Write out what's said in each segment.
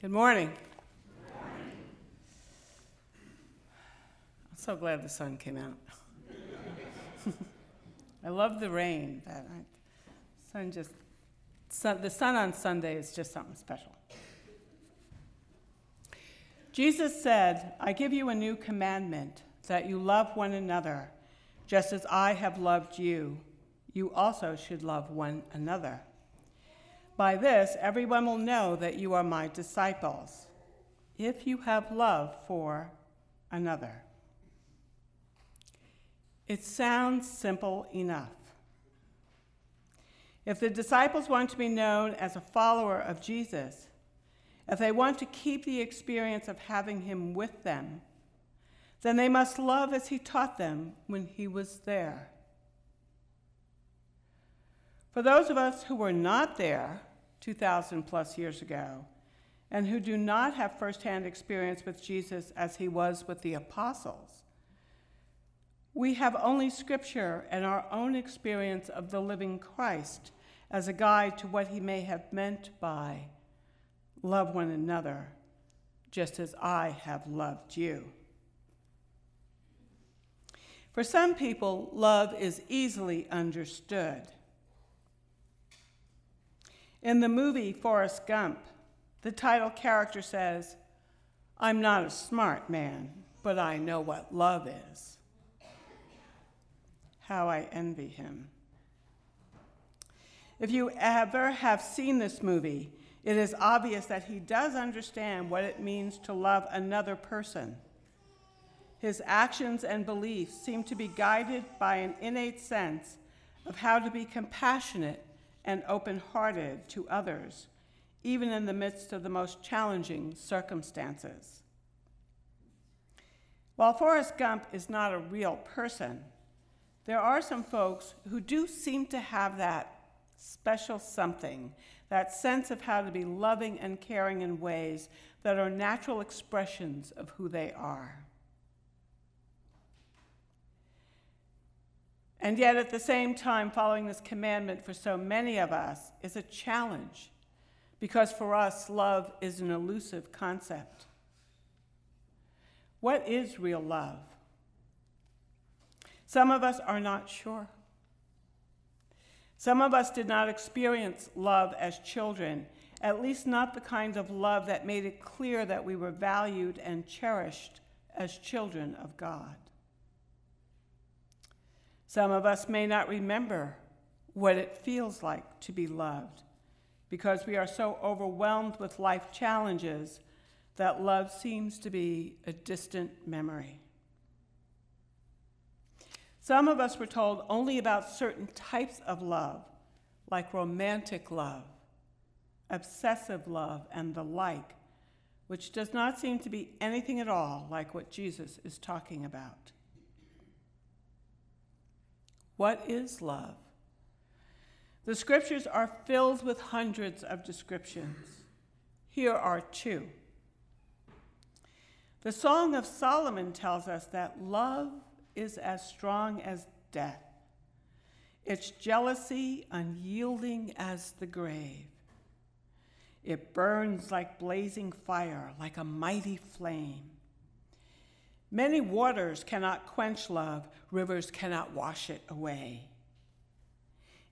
Good morning. I'm so glad the sun came out. I love the rain, but I, sun just sun, the sun on Sunday is just something special. Jesus said, "I give you a new commandment that you love one another, just as I have loved you. You also should love one another." By this, everyone will know that you are my disciples, if you have love for another. It sounds simple enough. If the disciples want to be known as a follower of Jesus, if they want to keep the experience of having him with them, then they must love as he taught them when he was there. For those of us who were not there, 2,000 plus years ago, and who do not have firsthand experience with Jesus as he was with the apostles. We have only Scripture and our own experience of the living Christ as a guide to what he may have meant by love one another, just as I have loved you. For some people, love is easily understood. In the movie Forrest Gump, the title character says, I'm not a smart man, but I know what love is. How I envy him. If you ever have seen this movie, it is obvious that he does understand what it means to love another person. His actions and beliefs seem to be guided by an innate sense of how to be compassionate and open hearted to others, even in the midst of the most challenging circumstances. While Forrest Gump is not a real person, there are some folks who do seem to have that special something, that sense of how to be loving and caring in ways that are natural expressions of who they are. And yet, at the same time, following this commandment for so many of us is a challenge because for us, love is an elusive concept. What is real love? Some of us are not sure. Some of us did not experience love as children, at least not the kind of love that made it clear that we were valued and cherished as children of God. Some of us may not remember what it feels like to be loved because we are so overwhelmed with life challenges that love seems to be a distant memory. Some of us were told only about certain types of love, like romantic love, obsessive love, and the like, which does not seem to be anything at all like what Jesus is talking about. What is love? The scriptures are filled with hundreds of descriptions. Here are two. The Song of Solomon tells us that love is as strong as death, its jealousy unyielding as the grave. It burns like blazing fire, like a mighty flame. Many waters cannot quench love, rivers cannot wash it away.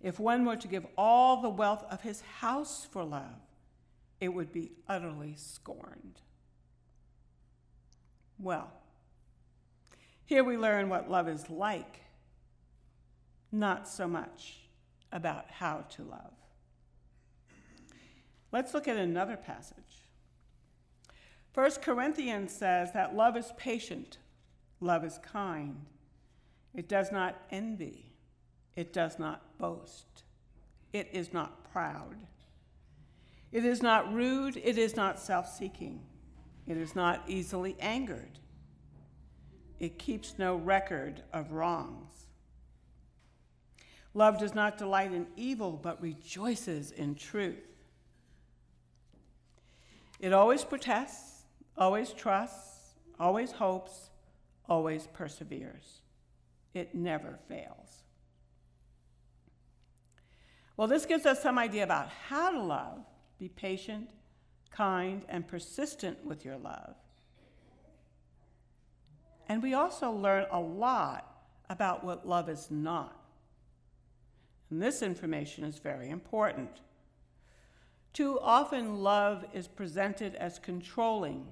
If one were to give all the wealth of his house for love, it would be utterly scorned. Well, here we learn what love is like, not so much about how to love. Let's look at another passage. 1 Corinthians says that love is patient, love is kind. It does not envy, it does not boast, it is not proud. It is not rude, it is not self seeking, it is not easily angered. It keeps no record of wrongs. Love does not delight in evil, but rejoices in truth. It always protests always trusts, always hopes, always perseveres. It never fails. Well, this gives us some idea about how to love be patient, kind, and persistent with your love. And we also learn a lot about what love is not. And this information is very important. Too often, love is presented as controlling,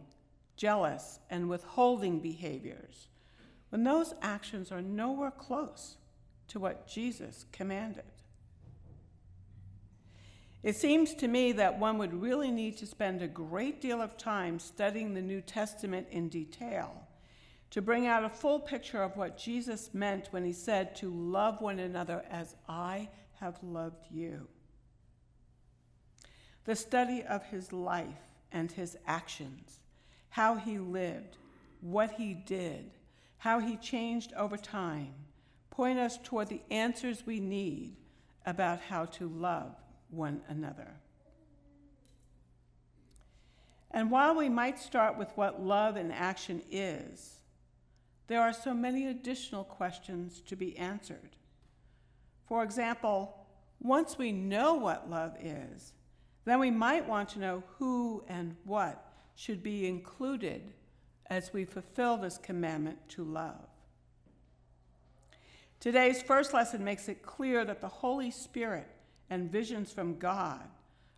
jealous, and withholding behaviors when those actions are nowhere close to what Jesus commanded. It seems to me that one would really need to spend a great deal of time studying the New Testament in detail to bring out a full picture of what Jesus meant when he said to love one another as I have loved you. The study of his life and his actions, how he lived, what he did, how he changed over time, point us toward the answers we need about how to love one another. And while we might start with what love in action is, there are so many additional questions to be answered. For example, once we know what love is, then we might want to know who and what should be included as we fulfill this commandment to love. Today's first lesson makes it clear that the Holy Spirit and visions from God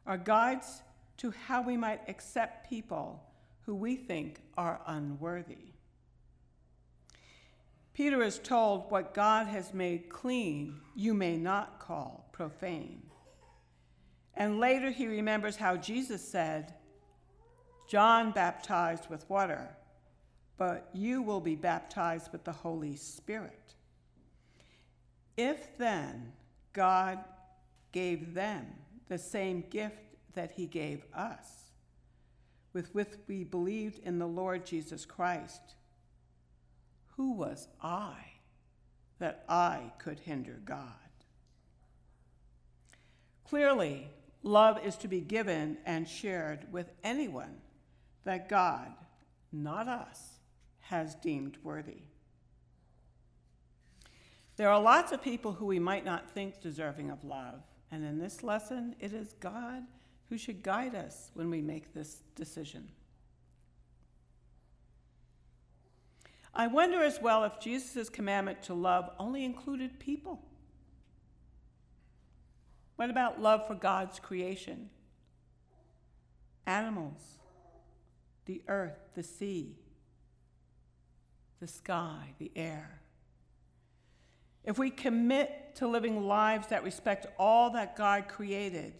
are guides to how we might accept people who we think are unworthy. Peter is told, What God has made clean, you may not call profane. And later he remembers how Jesus said, John baptized with water, but you will be baptized with the Holy Spirit. If then God gave them the same gift that he gave us, with which we believed in the Lord Jesus Christ, who was I that I could hinder God? Clearly, love is to be given and shared with anyone that God, not us, has deemed worthy. There are lots of people who we might not think deserving of love, and in this lesson, it is God who should guide us when we make this decision. I wonder as well if Jesus' commandment to love only included people. What about love for God's creation? Animals, the earth, the sea, the sky, the air. If we commit to living lives that respect all that God created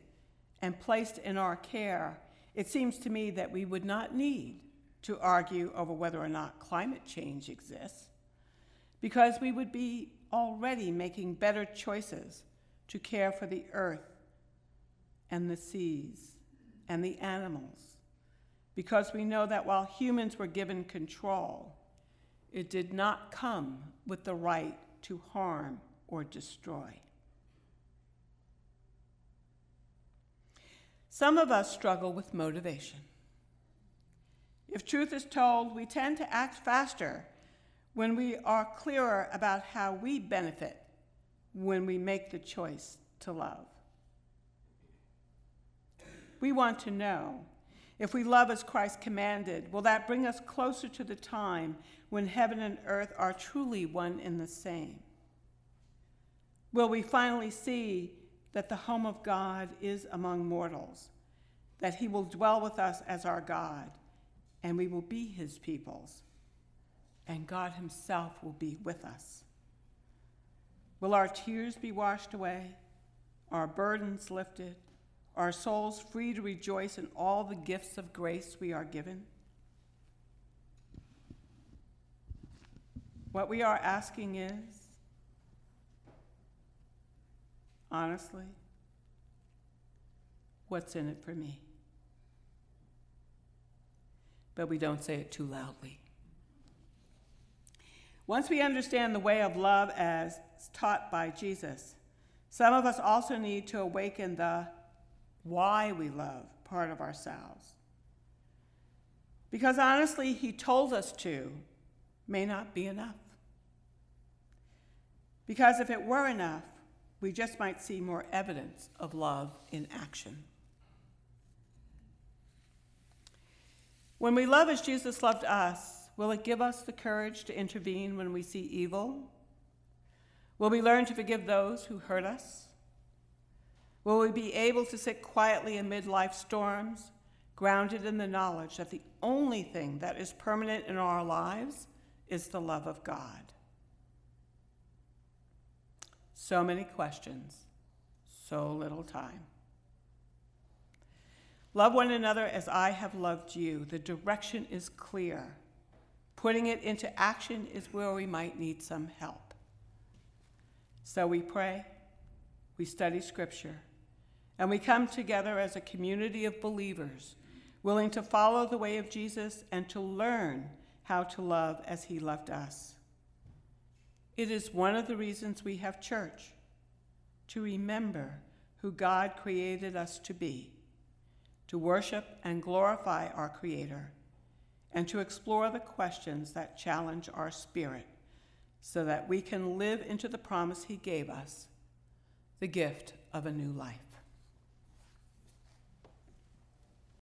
and placed in our care, it seems to me that we would not need to argue over whether or not climate change exists, because we would be already making better choices to care for the earth and the seas and the animals, because we know that while humans were given control, it did not come with the right to harm or destroy. Some of us struggle with motivation. If truth is told, we tend to act faster when we are clearer about how we benefit when we make the choice to love. We want to know if we love as Christ commanded, will that bring us closer to the time when heaven and earth are truly one and the same? Will we finally see that the home of God is among mortals, that he will dwell with us as our God, and we will be his peoples, and God himself will be with us. Will our tears be washed away, our burdens lifted, our souls free to rejoice in all the gifts of grace we are given? What we are asking is, honestly, what's in it for me? but we don't say it too loudly. Once we understand the way of love as taught by Jesus, some of us also need to awaken the why we love part of ourselves. Because honestly, he told us to may not be enough. Because if it were enough, we just might see more evidence of love in action. When we love as Jesus loved us, will it give us the courage to intervene when we see evil? Will we learn to forgive those who hurt us? Will we be able to sit quietly amid life's storms, grounded in the knowledge that the only thing that is permanent in our lives is the love of God? So many questions, so little time. Love one another as I have loved you. The direction is clear. Putting it into action is where we might need some help. So we pray, we study Scripture, and we come together as a community of believers willing to follow the way of Jesus and to learn how to love as he loved us. It is one of the reasons we have church, to remember who God created us to be, to worship and glorify our Creator, and to explore the questions that challenge our spirit so that we can live into the promise He gave us the gift of a new life.